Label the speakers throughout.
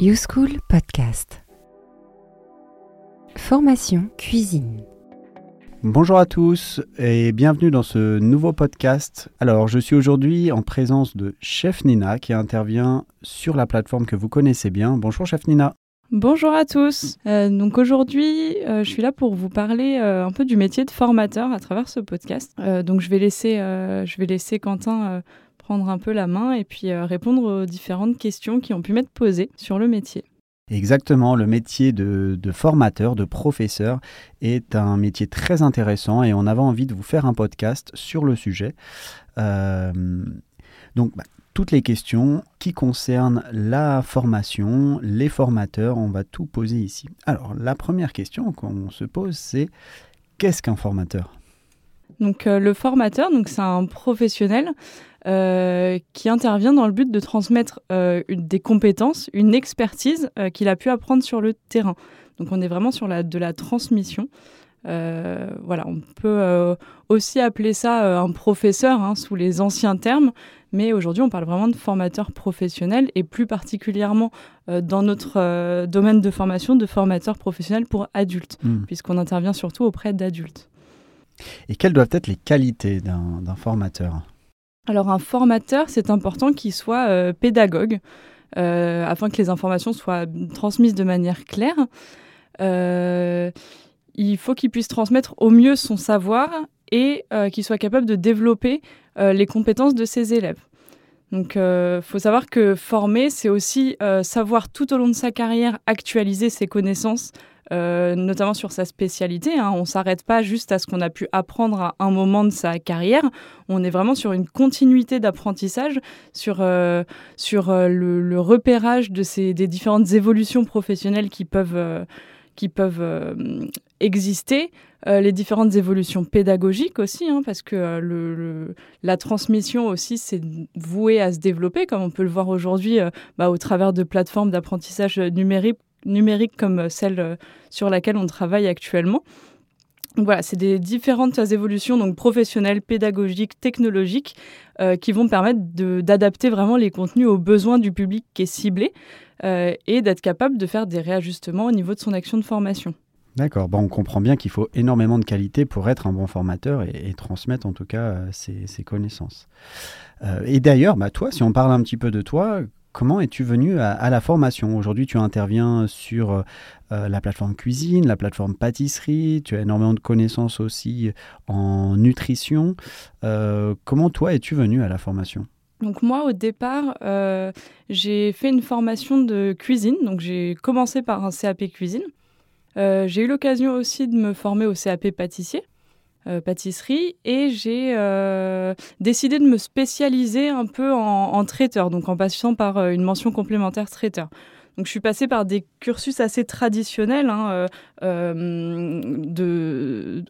Speaker 1: YouSchool Podcast. Formation cuisine.
Speaker 2: Bonjour à tous et bienvenue dans ce nouveau podcast. Alors, je suis aujourd'hui en présence de Chef Nina qui intervient sur la plateforme que vous connaissez bien. Bonjour Chef Nina.
Speaker 3: Bonjour à tous. Euh, donc aujourd'hui, euh, je suis là pour vous parler euh, un peu du métier de formateur à travers ce podcast. donc je vais laisser, je vais laisser Quentin prendre un peu la main et puis répondre aux différentes questions qui ont pu m'être posées sur le métier.
Speaker 2: Exactement, le métier de, formateur, de professeur est un métier très intéressant et on avait envie de vous faire un podcast sur le sujet. Euh, donc, bah, toutes les questions qui concernent la formation, les formateurs, on va tout poser ici. Alors, la première question qu'on se pose, c'est qu'est-ce qu'un formateur?
Speaker 3: Donc euh, le formateur, donc c'est un professionnel euh, qui intervient dans le but de transmettre euh, des compétences, une expertise qu'il a pu apprendre sur le terrain. Donc on est vraiment sur la, de la transmission. voilà, on peut aussi appeler ça un professeur hein, sous les anciens termes, mais aujourd'hui on parle vraiment de formateur professionnel et plus particulièrement dans notre domaine de formation de formateur professionnel pour adultes, mmh. puisqu'on intervient surtout auprès d'adultes.
Speaker 2: Et quelles doivent être les qualités d'un formateur?
Speaker 3: Alors un formateur, c'est important qu'il soit euh, pédagogue, euh, afin que les informations soient transmises de manière claire. Euh, il faut qu'il puisse transmettre au mieux son savoir et qu'il soit capable de développer les compétences de ses élèves. Donc, il faut savoir que former, c'est aussi savoir tout au long de sa carrière actualiser ses connaissances, euh, notamment sur sa spécialité. Hein. On ne s'arrête pas juste à ce qu'on a pu apprendre à un moment de sa carrière. On est vraiment sur une continuité d'apprentissage, sur, euh, sur euh, le, repérage de ces, des différentes évolutions professionnelles qui peuvent, qui peuvent exister. les différentes évolutions pédagogiques aussi, hein, parce que le, la transmission aussi, c'est voué à se développer, comme on peut le voir aujourd'hui bah, au travers de plateformes d'apprentissage numérique numérique comme celle euh, sur laquelle on travaille actuellement. voilà, c'est des différentes évolutions donc professionnelles, pédagogiques, technologiques euh, qui vont permettre d'adapter vraiment les contenus aux besoins du public qui est ciblé euh, et d'être capable de faire des réajustements au niveau de son action de formation.
Speaker 2: D'accord, bon, on comprend bien qu'il faut énormément de qualité pour être un bon formateur et, transmettre en tout cas ses, connaissances. et d'ailleurs, bah, toi, si on parle un petit peu de toi, Comment es-tu venu à, la formation? Aujourd'hui, tu interviens sur euh, la plateforme cuisine, la plateforme pâtisserie, tu as énormément de connaissances aussi en nutrition. Euh, comment toi es-tu venu à la formation?
Speaker 3: Donc moi, au départ, euh, j'ai fait une formation de cuisine. Donc j'ai commencé par un CAP cuisine. j'ai eu l'occasion aussi de me former au CAP pâtissier. Euh, pâtisserie et j'ai euh, décidé de me spécialiser un peu en, traiteur, donc en passant par euh, une mention complémentaire traiteur. Donc je suis passée par des cursus assez traditionnels, hein,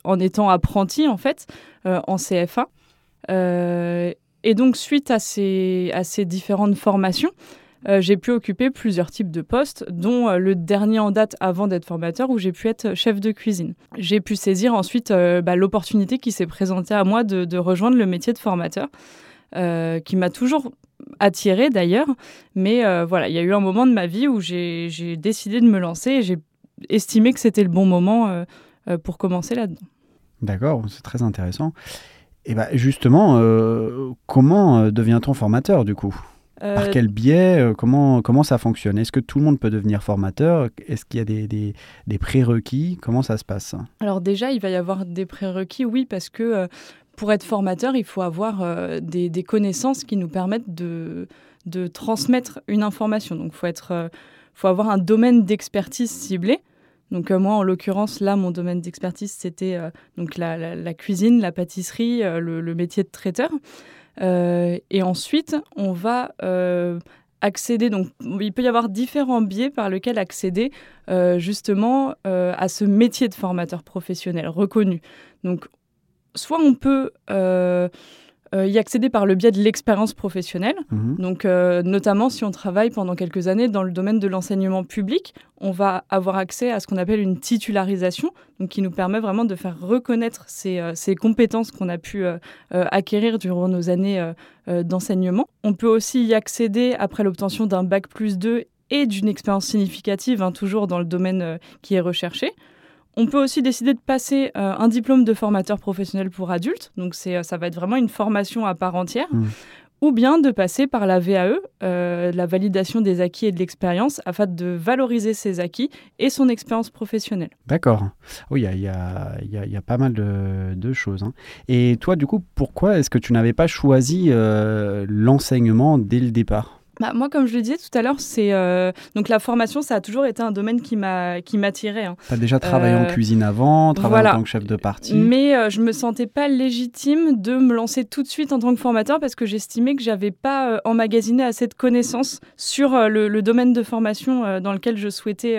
Speaker 3: en étant apprenti en fait, en CFA. et donc suite à ces différentes formations, euh, j'ai pu occuper plusieurs types de postes, dont euh, le dernier en date avant d'être formateur, où j'ai pu être chef de cuisine. J'ai pu saisir ensuite euh, bah, l'opportunité qui s'est présentée à moi de, rejoindre le métier de formateur, qui m'a toujours attiré d'ailleurs. Mais voilà, il y a eu un moment de ma vie où j'ai décidé de me lancer et j'ai estimé que c'était le bon moment pour commencer là-dedans.
Speaker 2: D'accord, c'est très intéressant. Et bah justement, comment devient-on formateur du coup? Par euh, quel biais euh, comment, comment ça fonctionne? Est-ce que tout le monde peut devenir formateur? Est-ce qu'il y a des, des, des, prérequis? Comment ça se passe?
Speaker 3: Alors déjà, il va y avoir des prérequis, oui, parce que euh, pour être formateur, il faut avoir des, des, connaissances qui nous permettent de, de transmettre une information. Donc il faut, être, faut avoir un domaine d'expertise ciblé. Donc moi, en l'occurrence, là, mon domaine d'expertise, c'était donc la, la, cuisine, la pâtisserie, le, le, métier de traiteur. Euh, et ensuite, on va euh, accéder. Donc, il peut y avoir différents biais par lesquels accéder euh, justement à ce métier de formateur professionnel reconnu. Donc, soit on peut y accéder par le biais de l'expérience professionnelle. Mhm. Donc, euh, notamment si on travaille pendant quelques années dans le domaine de l'enseignement public, on va avoir accès à ce qu'on appelle une titularisation, donc qui nous permet vraiment de faire reconnaître ces, euh, ces compétences qu'on a pu acquérir durant nos années d'enseignement. On peut aussi y accéder après l'obtention d'un bac plus 2 et d'une expérience significative, hein, toujours dans le domaine euh, qui est recherché. On peut aussi décider de passer euh, un diplôme de formateur professionnel pour adultes, donc c'est, ça va être vraiment une formation à part entière,
Speaker 2: Mmh.
Speaker 3: ou bien de passer par la VAE, euh, la validation des acquis et de l'expérience, afin de valoriser ses acquis et son expérience professionnelle.
Speaker 2: D'accord. Oui, il y y a- y y pas mal de, de choses. hein. Et toi, du coup, pourquoi est-ce que tu n'avais pas choisi euh, l'enseignement dès le départ?
Speaker 3: Bah, moi, comme je le disais tout à l'heure, c'est euh, donc la formation, ça a toujours été un domaine qui m'a qui m'attirait. hein.
Speaker 2: Tu as déjà travaillé en
Speaker 3: Euh,
Speaker 2: cuisine avant, travaillé
Speaker 3: voilà.
Speaker 2: en tant que chef de partie?
Speaker 3: Mais euh, je me sentais pas légitime de me lancer tout de suite en tant que formateur parce que j'estimais que j'avais pas euh, emmagasiné assez de connaissances sur euh, le, le domaine de formation euh, dans lequel je souhaitais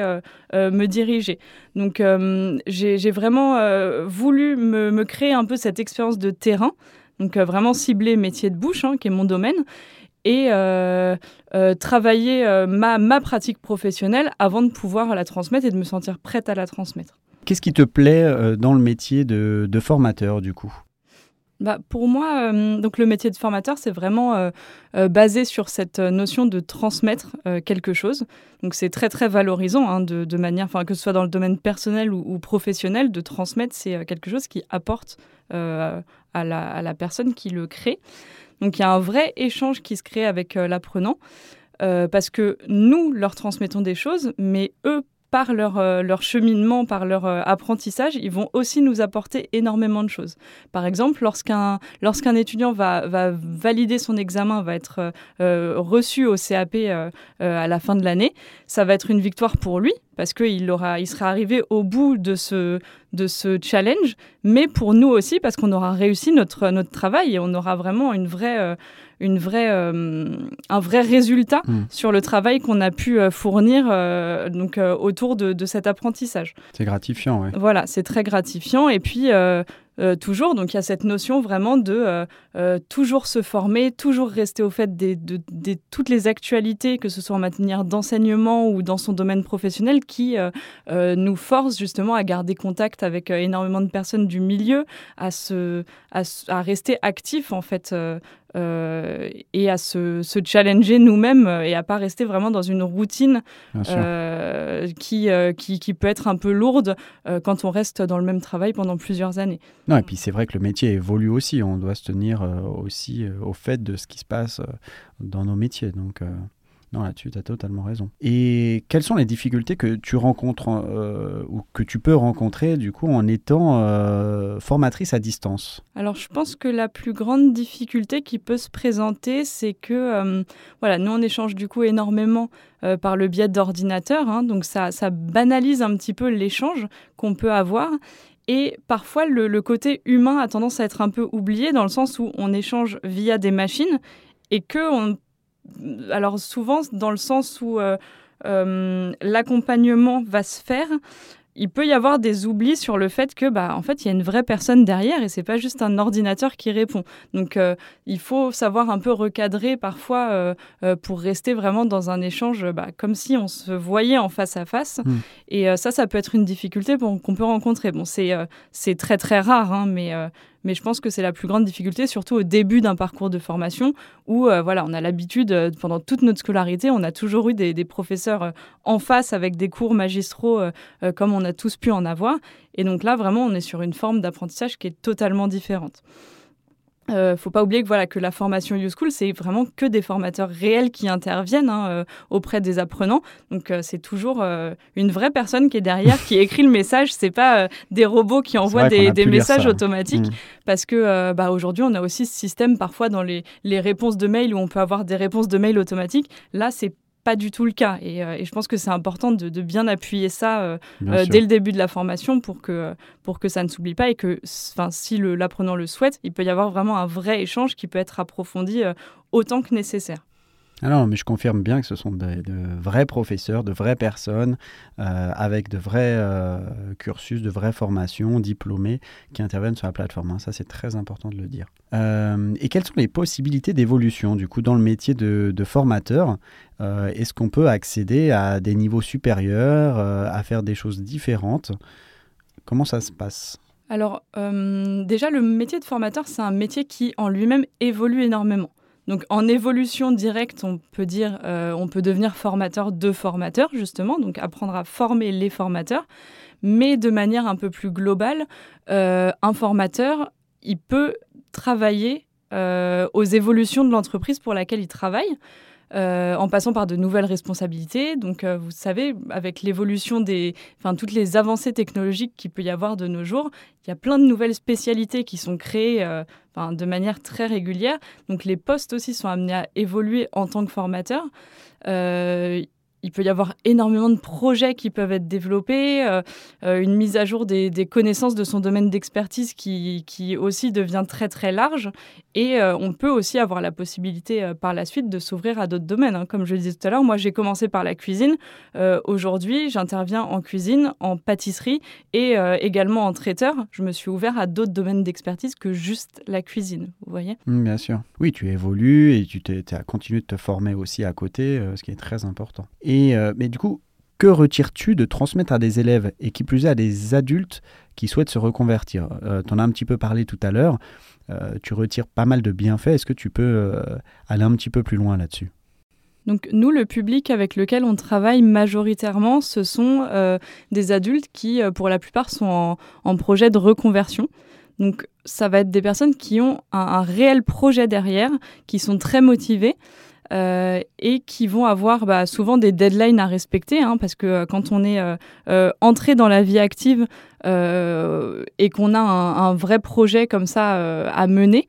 Speaker 3: me diriger. Donc euh, j'ai j'ai vraiment euh, voulu me, me créer un peu cette expérience de terrain, donc vraiment cibler métier de bouche, hein, qui est mon domaine. Et euh, euh, travailler euh, ma, ma pratique professionnelle avant de pouvoir la transmettre et de me sentir prête à la transmettre.
Speaker 2: Qu'est-ce qui te plaît dans le métier de, de formateur, du coup?
Speaker 3: Bah, pour moi, donc le métier de formateur, c'est vraiment basé sur cette notion de transmettre quelque chose. Donc c'est très très valorisant hein, de, de manière, enfin que ce soit dans le domaine personnel ou, ou professionnel, de transmettre, c'est quelque chose qui apporte à, la, à la personne qui le crée. Donc il y a un vrai échange qui se crée avec euh, l'apprenant euh, parce que nous leur transmettons des choses, mais eux par leur, euh, leur cheminement, par leur apprentissage, ils vont aussi nous apporter énormément de choses. Par exemple, lorsqu'un étudiant va, va valider son examen, va être reçu au CAP à la fin de l'année, ça va être une victoire pour lui parce qu'il aura, il sera arrivé au bout de ce, de ce challenge, mais pour nous aussi parce qu'on aura réussi notre, notre travail et on aura vraiment une vraie, euh, une vraie, euh, un vrai résultat
Speaker 2: Mm.
Speaker 3: sur le travail qu'on a pu euh, fournir donc, autour de, de cet apprentissage.
Speaker 2: C'est gratifiant, ouais.
Speaker 3: Voilà, c'est très gratifiant. Et puis, euh, toujours, donc il y a cette notion vraiment de euh, euh, toujours se former, toujours rester au fait de, toutes les actualités, que ce soit en matière d'enseignement ou dans son domaine professionnel, qui nous force justement à garder contact avec énormément de personnes du milieu, à, se, rester actif en fait. Euh, et à se, se challenger nous-mêmes euh, et à pas rester vraiment dans une routine euh, qui, euh, qui, qui peut être un peu lourde quand on reste dans le même travail pendant plusieurs années.
Speaker 2: Non, et puis c'est vrai que le métier évolue aussi. On doit se tenir aussi au fait de ce qui se passe dans nos métiers. Donc, non, là-dessus, tu as totalement raison. Et quelles sont les difficultés que tu rencontres euh, ou que tu peux rencontrer du coup en étant euh, formatrice à distance?
Speaker 3: Alors je pense que la plus grande difficulté qui peut se présenter, c'est que euh, voilà, nous on échange du coup énormément par le biais d'ordinateurs, hein, donc ça, ça banalise un petit peu l'échange qu'on peut avoir. Et parfois, le, le côté humain a tendance à être un peu oublié dans le sens où on échange via des machines et que on alors souvent dans le sens où euh, euh, l'accompagnement va se faire, il peut y avoir des oublis sur le fait que bah en fait il y a une vraie personne derrière et c'est pas juste un ordinateur qui répond. Donc euh, il faut savoir un peu recadrer parfois euh, euh, pour rester vraiment dans un échange bah, comme si on se voyait en face à face.
Speaker 2: Mm.
Speaker 3: Et ça ça peut être une difficulté qu'on peut rencontrer. Bon c'est c'est très très rare hein, mais mais je pense que c'est la plus grande difficulté, surtout au début d'un parcours de formation où euh, voilà, on a l'habitude, euh, pendant toute notre scolarité, on a toujours eu des, professeurs euh, en face avec des cours magistraux comme on a tous pu en avoir. Et donc là, vraiment, on est sur une forme d'apprentissage qui est totalement différente. Euh, faut pas oublier que voilà que la formation YouSchool c'est vraiment que des formateurs réels qui interviennent hein, euh, auprès des apprenants donc euh, c'est toujours une vraie personne qui est derrière qui écrit le message c'est pas des robots qui envoient des, messages
Speaker 2: ça.
Speaker 3: automatiques
Speaker 2: Mm.
Speaker 3: parce que bah, aujourd'hui on a aussi ce système parfois dans les, les réponses de mail où on peut avoir des réponses de mail automatiques là c'est pas du tout le cas et, euh, et je pense que c'est important de, de bien appuyer ça euh,
Speaker 2: Bien
Speaker 3: euh, dès le début de la formation pour que, pour que ça ne s'oublie pas et que si le- l'apprenant le souhaite, il peut y avoir vraiment un vrai échange qui peut être approfondi autant que nécessaire.
Speaker 2: Ah non, mais je confirme bien que ce sont de, vrais professeurs, de vraies personnes, euh, avec de vrais euh, cursus, de vraies formations, diplômés, qui interviennent sur la plateforme. hein. Ça, c'est très important de le dire. Euh, et quelles sont les possibilités d'évolution, du coup, dans le métier de, formateur? Est-ce qu'on peut accéder à des niveaux supérieurs, à faire des choses différentes? Comment ça se passe?
Speaker 3: Alors, déjà, le métier de formateur, c'est un métier qui, en lui-même, évolue énormément. Donc en évolution directe, on peut dire, on peut devenir formateur de formateurs justement, donc apprendre à former les formateurs. Mais de manière un peu plus globale, un formateur, il peut travailler aux évolutions de l'entreprise pour laquelle il travaille. Euh, en passant par de nouvelles responsabilités. Donc, euh, vous savez, avec l'évolution des, enfin, toutes les avancées technologiques qu'il peut y avoir de nos jours, il y a plein de nouvelles spécialités qui sont créées euh, de manière très régulière. Donc, les postes aussi sont amenés à évoluer en tant que formateurs il peut y avoir énormément de projets qui peuvent être développés, euh, euh, une mise à jour des, connaissances de son domaine d'expertise qui, qui, aussi devient très très large. Et euh, on peut aussi avoir la possibilité par la suite de s'ouvrir à d'autres domaines. Hein. Comme je le disais tout à l'heure, moi j'ai commencé par la cuisine. Aujourd'hui, j'interviens en cuisine, en pâtisserie et également en traiteur. Je me suis ouvert à d'autres domaines d'expertise que juste la cuisine. Vous voyez
Speaker 2: mmh, Bien sûr. Oui, tu évolues et tu as continué de te former aussi à côté, ce qui est très important. Euh, mais du coup, que retires-tu de transmettre à des élèves et qui plus est à des adultes qui souhaitent se reconvertir? Euh, Tu en as un petit peu parlé tout à l'heure. Euh, tu retires pas mal de bienfaits. Est-ce que tu peux aller un petit peu plus loin là-dessus?
Speaker 3: Donc nous, le public avec lequel on travaille majoritairement, ce sont des adultes qui, pour la plupart, sont en, projet de reconversion. Donc ça va être des personnes qui ont un réel projet derrière, qui sont très motivées. Euh, et qui vont avoir bah, souvent des deadlines à respecter, hein, parce que euh, quand on est euh, entré dans la vie active et qu'on a un, vrai projet comme ça à mener,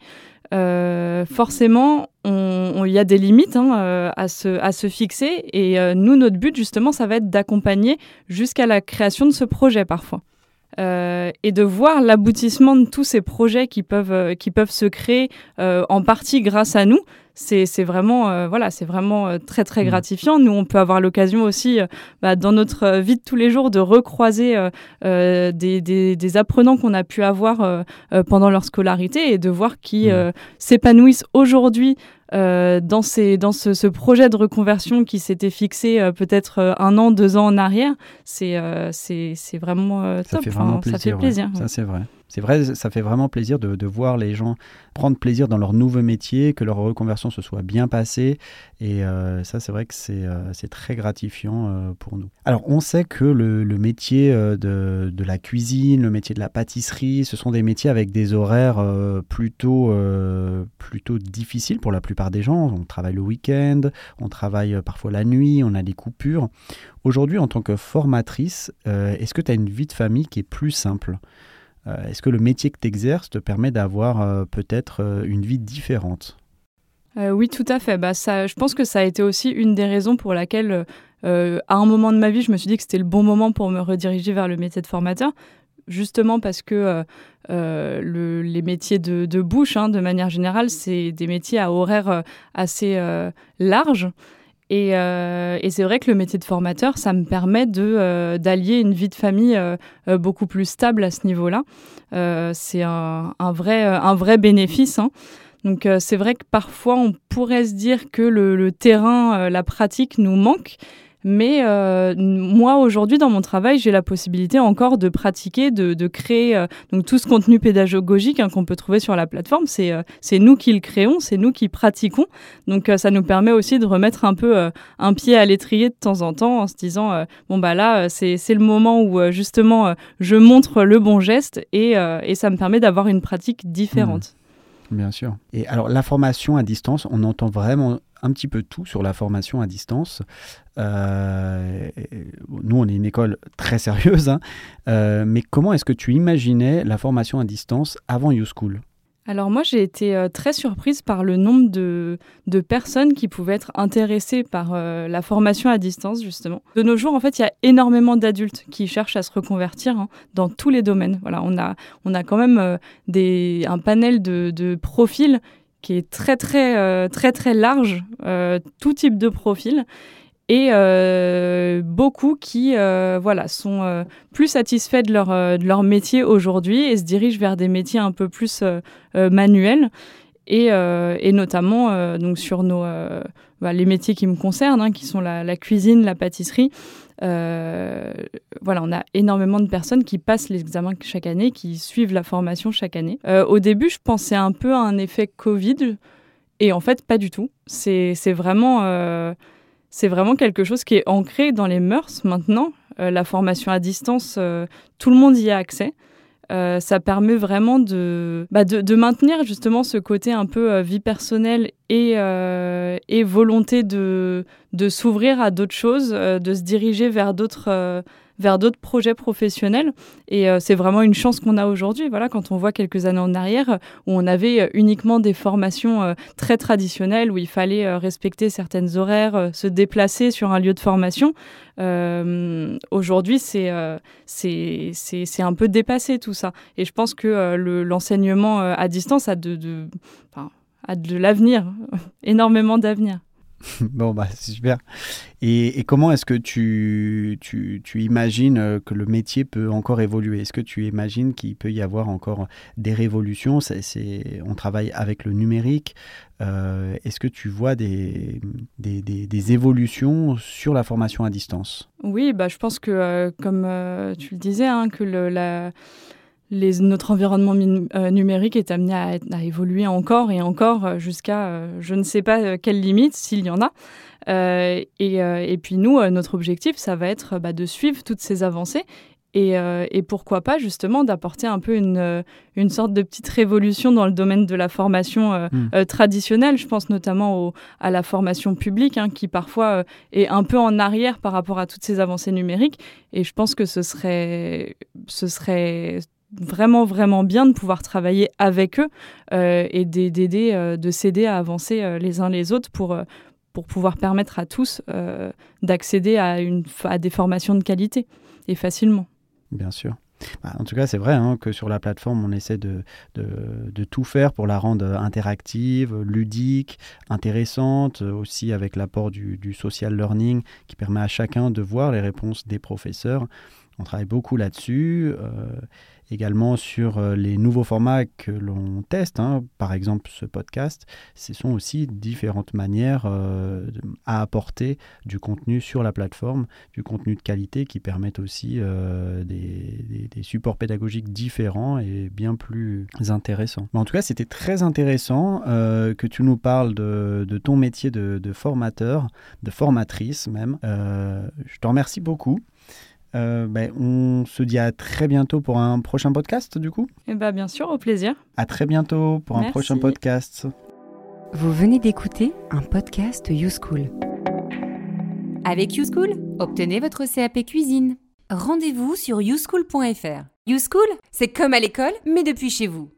Speaker 3: forcément, il y a des limites hein, à, se, fixer. Et nous, notre but, justement, ça va être d'accompagner jusqu'à la création de ce projet parfois. et de voir l'aboutissement de tous ces projets qui peuvent se créer en partie grâce à nous, c'est vraiment euh, voilà c'est vraiment euh, très très mmh. gratifiant nous on peut avoir l'occasion aussi euh, bah, dans notre vie de tous les jours de recroiser des, des, apprenants qu'on a pu avoir pendant leur scolarité et de voir qui s'épanouissent aujourd'hui dans, ces, dans ce, projet de reconversion qui s'était fixé peut-être un an, deux ans en arrière, c'est c'est vraiment top. Ça fait vraiment plaisir. Ça fait plaisir.
Speaker 2: Ça, c'est vrai. C'est vrai, ça fait vraiment plaisir de, voir les gens prendre plaisir dans leur nouveau métier, que leur reconversion se soit bien passée. Et euh, ça, c'est vrai que c'est euh, très gratifiant euh, pour nous. Alors, on sait que le, métier de, la cuisine, le métier de la pâtisserie, ce sont des métiers avec des horaires plutôt, plutôt difficiles pour la plupart des gens. On travaille le week-end, on travaille parfois la nuit, on a des coupures. Aujourd'hui, en tant que formatrice, est-ce que tu as une vie de famille qui est plus simple? Est-ce que le métier que tu exerces te permet d'avoir euh, peut-être euh, une vie différente?
Speaker 3: Oui, tout à fait. Bah, ça, je pense que ça a été aussi une des raisons pour laquelle, à un moment de ma vie, je me suis dit que c'était le bon moment pour me rediriger vers le métier de formateur. Justement parce que les métiers de, bouche, hein, de manière générale, c'est des métiers à horaire assez Euh, et, c'est vrai que le métier de formateur, ça me permet de euh, d'allier une vie de famille euh, beaucoup plus stable à ce niveau-là. c'est un, vrai, un vrai bénéfice. Hein. Donc c'est vrai que parfois on pourrait se dire que le terrain, la pratique nous manque. Mais euh, moi, aujourd'hui, dans mon travail, j'ai la possibilité encore de pratiquer, de, créer euh, donc tout ce contenu pédagogique hein, qu'on peut trouver sur la plateforme. C'est euh, c'est nous qui le créons, c'est nous qui pratiquons. Donc ça nous permet aussi de remettre un peu un pied à l'étrier de temps en temps en se disant bon bah là c'est le moment où justement je montre le bon geste et, et ça me permet d'avoir une pratique différente.
Speaker 2: Mmh. Bien sûr. Et alors la formation à distance, on entend vraiment un petit peu tout sur la formation à distance. Euh, nous, on est une école très sérieuse, hein. euh, mais comment est-ce que tu imaginais la formation à distance avant YouSchool?
Speaker 3: Alors moi j'ai été euh, très surprise par le nombre de, personnes qui pouvaient être intéressées par la formation à distance justement. De nos jours en fait il y a énormément d'adultes qui cherchent à se reconvertir hein, dans tous les domaines. Voilà, on a, on a quand même des, un panel de, de profils qui est très très euh, très très large, euh, tout type de profil et euh, beaucoup qui voilà sont plus satisfaits de leur de leur métier aujourd'hui et se dirigent vers des métiers un peu plus manuels et, et notamment donc sur nos bah, les métiers qui me concernent hein, qui sont la, cuisine la pâtisserie voilà, on a énormément de personnes qui passent l'examen chaque année, qui suivent la formation chaque année. Euh, au début, je pensais un peu à un effet Covid. Et en fait, pas du tout. C'est vraiment, euh, vraiment quelque chose qui est ancré dans les mœurs maintenant. Euh, la formation à distance, euh, tout le monde y a accès. Ça permet vraiment de, bah de, maintenir justement ce côté un peu vie personnelle et, et volonté de, de s'ouvrir à d'autres choses, de se diriger vers d'autres vers d'autres projets professionnels. Et euh, c'est vraiment une chance qu'on a aujourd'hui. Voilà, quand on voit quelques années en arrière où on avait euh, uniquement des formations euh, très traditionnelles, où il fallait respecter certaines horaires, se déplacer sur un lieu de formation. aujourd'hui, c'est c'est un peu dépassé tout ça. Et je pense que l'enseignement à distance a de, a de l'avenir, énormément d'avenir.
Speaker 2: bon, bah, c'est super. Et, comment est-ce que tu, tu, tu, imagines euh, que le métier peut encore évoluer? Est-ce que tu imagines qu'il peut y avoir encore des révolutions? C'est, On travaille avec le numérique. Euh, est-ce que tu vois des, des, des, évolutions sur la formation à distance?
Speaker 3: Oui, bah, je pense que, euh, comme tu le disais, hein, que le, la notre environnement euh, numérique est amené à, évoluer encore et encore euh, jusqu'à euh, je ne sais pas quelle limite, s'il y en a. Et, puis nous, notre objectif, ça va être bah, de suivre toutes ces avancées et, pourquoi pas justement d'apporter un peu une, une, sorte de petite révolution dans le domaine de la formation hmm. traditionnelle. Je pense notamment à la formation publique hein, qui parfois est un peu en arrière par rapport à toutes ces avancées numériques. Et je pense que ce serait, ce serait vraiment vraiment bien de pouvoir travailler avec eux euh, et d'aider, euh, de s'aider à avancer euh, les uns les autres pour, pour pouvoir permettre à tous d'accéder à, à des formations de qualité et facilement.
Speaker 2: Bien sûr. Bah, en tout cas, c'est vrai hein, que sur la plateforme, on essaie de, de, de, tout faire pour la rendre interactive, ludique, intéressante, aussi avec l'apport du, du, social learning qui permet à chacun de voir les réponses des professeurs. On travaille beaucoup là-dessus également sur euh, les nouveaux formats que l'on teste, hein. par exemple ce podcast, ce sont aussi différentes manières euh, à apporter du contenu sur la plateforme, du contenu de qualité qui permettent aussi euh, des, supports pédagogiques différents et bien plus intéressants. en tout cas, c'était très intéressant que tu nous parles de, ton métier de, de, formateur, de formatrice même. je te remercie beaucoup. Euh, ben, on se dit à très bientôt pour un prochain podcast, du coup.
Speaker 3: Eh ben, bien sûr, au plaisir.
Speaker 2: À très bientôt pour un prochain podcast.
Speaker 1: Vous venez d'écouter un podcast YouSchool.
Speaker 4: Avec YouSchool, obtenez votre CAP cuisine. Rendez-vous sur youschool.fr. YouSchool, c'est comme à l'école, mais depuis chez vous.